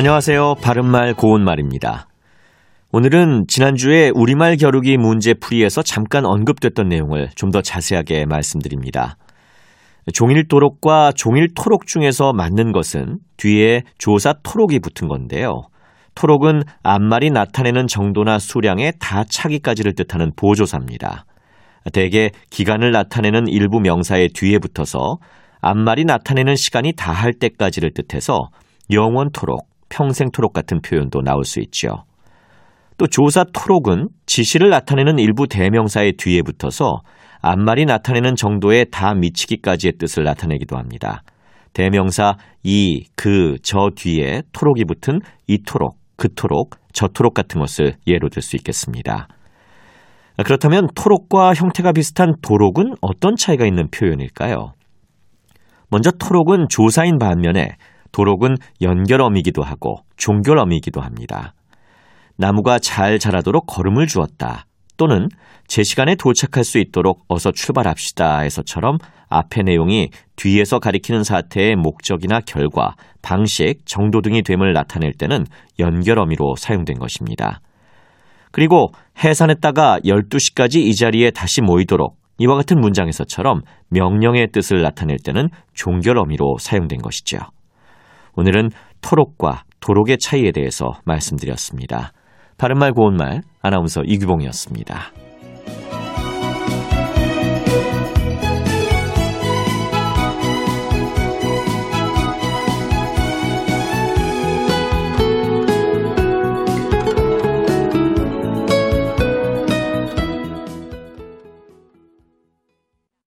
안녕하세요. 바른말 고운말입니다. 오늘은 지난주에 우리말 겨루기 문제 풀이에서 잠깐 언급됐던 내용을 좀 더 자세하게 말씀드립니다. 종일 도록과 종일 토록 중에서 맞는 것은 뒤에 조사 토록이 붙은 건데요. 토록은 앞말이 나타내는 정도나 수량의 다 차기까지를 뜻하는 보조사입니다. 대개 기간을 나타내는 일부 명사의 뒤에 붙어서 앞말이 나타내는 시간이 다 할 때까지를 뜻해서 영원토록, 평생토록 같은 표현도 나올 수 있죠. 또 조사 토록은 지시를 나타내는 일부 대명사의 뒤에 붙어서 앞말이 나타내는 정도에 다 미치기까지의 뜻을 나타내기도 합니다. 대명사 이, 그, 저 뒤에 토록이 붙은 이토록, 그토록, 저토록 같은 것을 예로 들 수 있겠습니다. 그렇다면 토록과 형태가 비슷한 도록은 어떤 차이가 있는 표현일까요? 먼저 토록은 조사인 반면에 도록은 연결어미기도 하고 종결어미이기도 합니다. 나무가 잘 자라도록 걸음을 주었다. 또는 제 시간에 도착할 수 있도록 어서 출발합시다 에서처럼 앞의 내용이 뒤에서 가리키는 사태의 목적이나 결과, 방식, 정도 등이 됨을 나타낼 때는 연결어미로 사용된 것입니다. 그리고 해산했다가 12시까지 이 자리에 다시 모이도록 이와 같은 문장에서처럼 명령의 뜻을 나타낼 때는 종결어미로 사용된 것이죠. 오늘은 토록과 도록의 차이에 대해서 말씀드렸습니다. 바른말 고운말 아나운서 이규봉이었습니다.